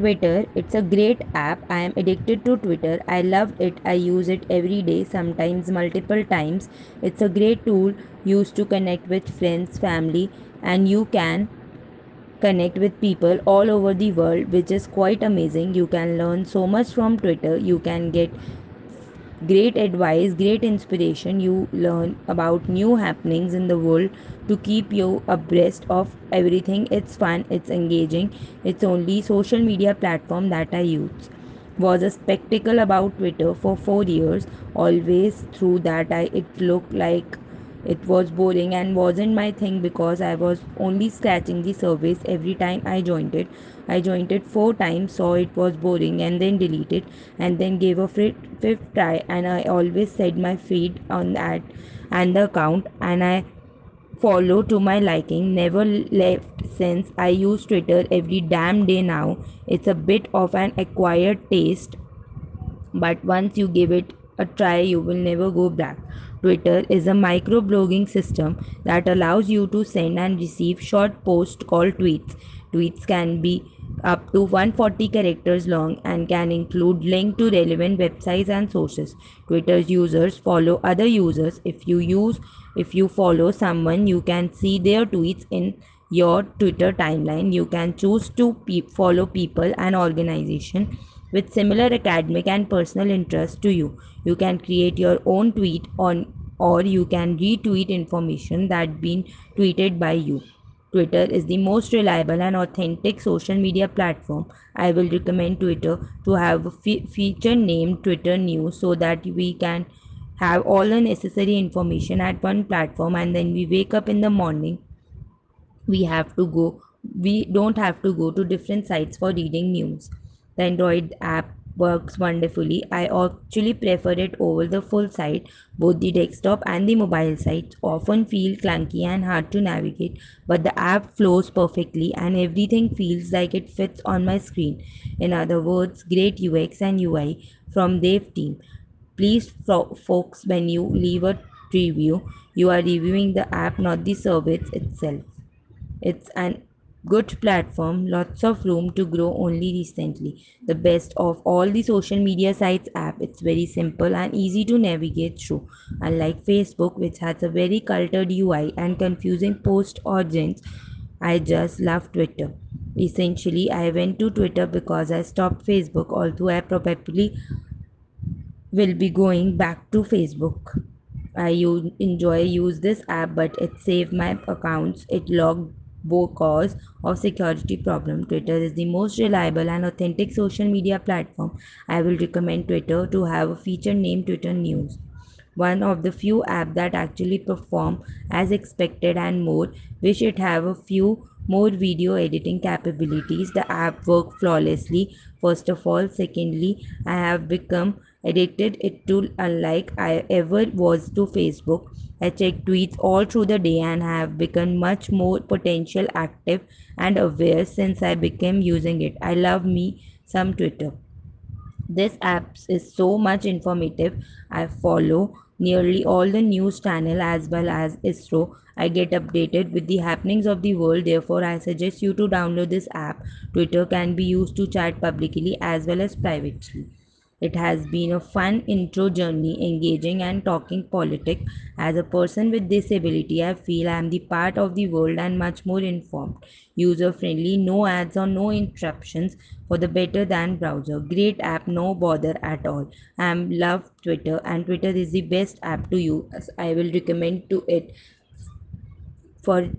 Twitter, it's a great app. I am addicted to Twitter. I love it. I use it every day, sometimes multiple times. It's a great tool used to connect with friends, family, and you can connect with people all over the world, which is quite amazing. You can learn so much from Twitter. You can get great advice, great inspiration. You learn about new happenings in the world to keep you abreast of everything. It's fun, it's engaging. It's only social media platform that I use. Was a spectacle about Twitter for 4 years. Always through that I it looked like it was boring and wasn't my thing because I was only scratching the surface every time I joined it. I joined it four times, saw it was boring, and then deleted, and then gave a fifth try. And I always set my feed on that and the account, and I follow to my liking. Never left since. I use Twitter every damn day now. It's a bit of an acquired taste, but once you give it a try, you will never go back. Twitter is a microblogging system that allows you to send and receive short posts called tweets. Tweets can be up to 140 characters long and can include link to relevant websites and sources. Twitter's users follow other users. If you use if you follow someone, you can see their tweets in your Twitter timeline. You can choose to pe- follow people and organization with similar academic and personal interests to you. You can create your own tweet on or you can retweet information that been tweeted by you. Twitter is the most reliable and authentic social media platform. I will recommend Twitter to have a fe- feature named Twitter News so that we can have all the necessary information at one platform and then we wake up in the morning we have to go we don't have to go to different sites for reading news the android app works wonderfully. I actually prefer it over the full site. Both the desktop and the mobile sites often feel clunky and hard to navigate but the app flows perfectly and everything feels like it fits on my screen. In other words great ux and ui from dev team. Please fo- folks when you leave a review you are reviewing the app not the service itself. It's an good platform, lots of room to grow only recently. The best of all the social media sites app. It's very simple and easy to navigate through. Unlike Facebook, which has a very cluttered UI and confusing post origins, I just love Twitter. Essentially, I went to Twitter because I stopped Facebook, although I probably will be going back to Facebook. I u- enjoy use this app, but it saved my accounts. It logged because of security problem. Twitter is the most reliable and authentic social media platform. I will recommend Twitter to have a feature named Twitter News. One of the few apps that actually perform as expected and more. Wish it have a few more video editing capabilities. The app work flawlessly. First of all, secondly, I have become addicted it to unlike I ever was to Facebook. I check tweets all through the day and have become much more potential active and aware since I became using it. I love me some Twitter. This app is so much informative. I follow nearly all the news channel as well as ISRO. I get updated with the happenings of the world. Therefore, I suggest you to download this app. Twitter can be used to chat publicly as well as privately. It has been a fun intro journey, engaging and talking politics. As a person with disability, I feel I am the part of the world and much more informed. User friendly, no ads or no interruptions for the better than browser. Great app, no bother at all. I am love Twitter and Twitter is the best app to use. I will recommend to it for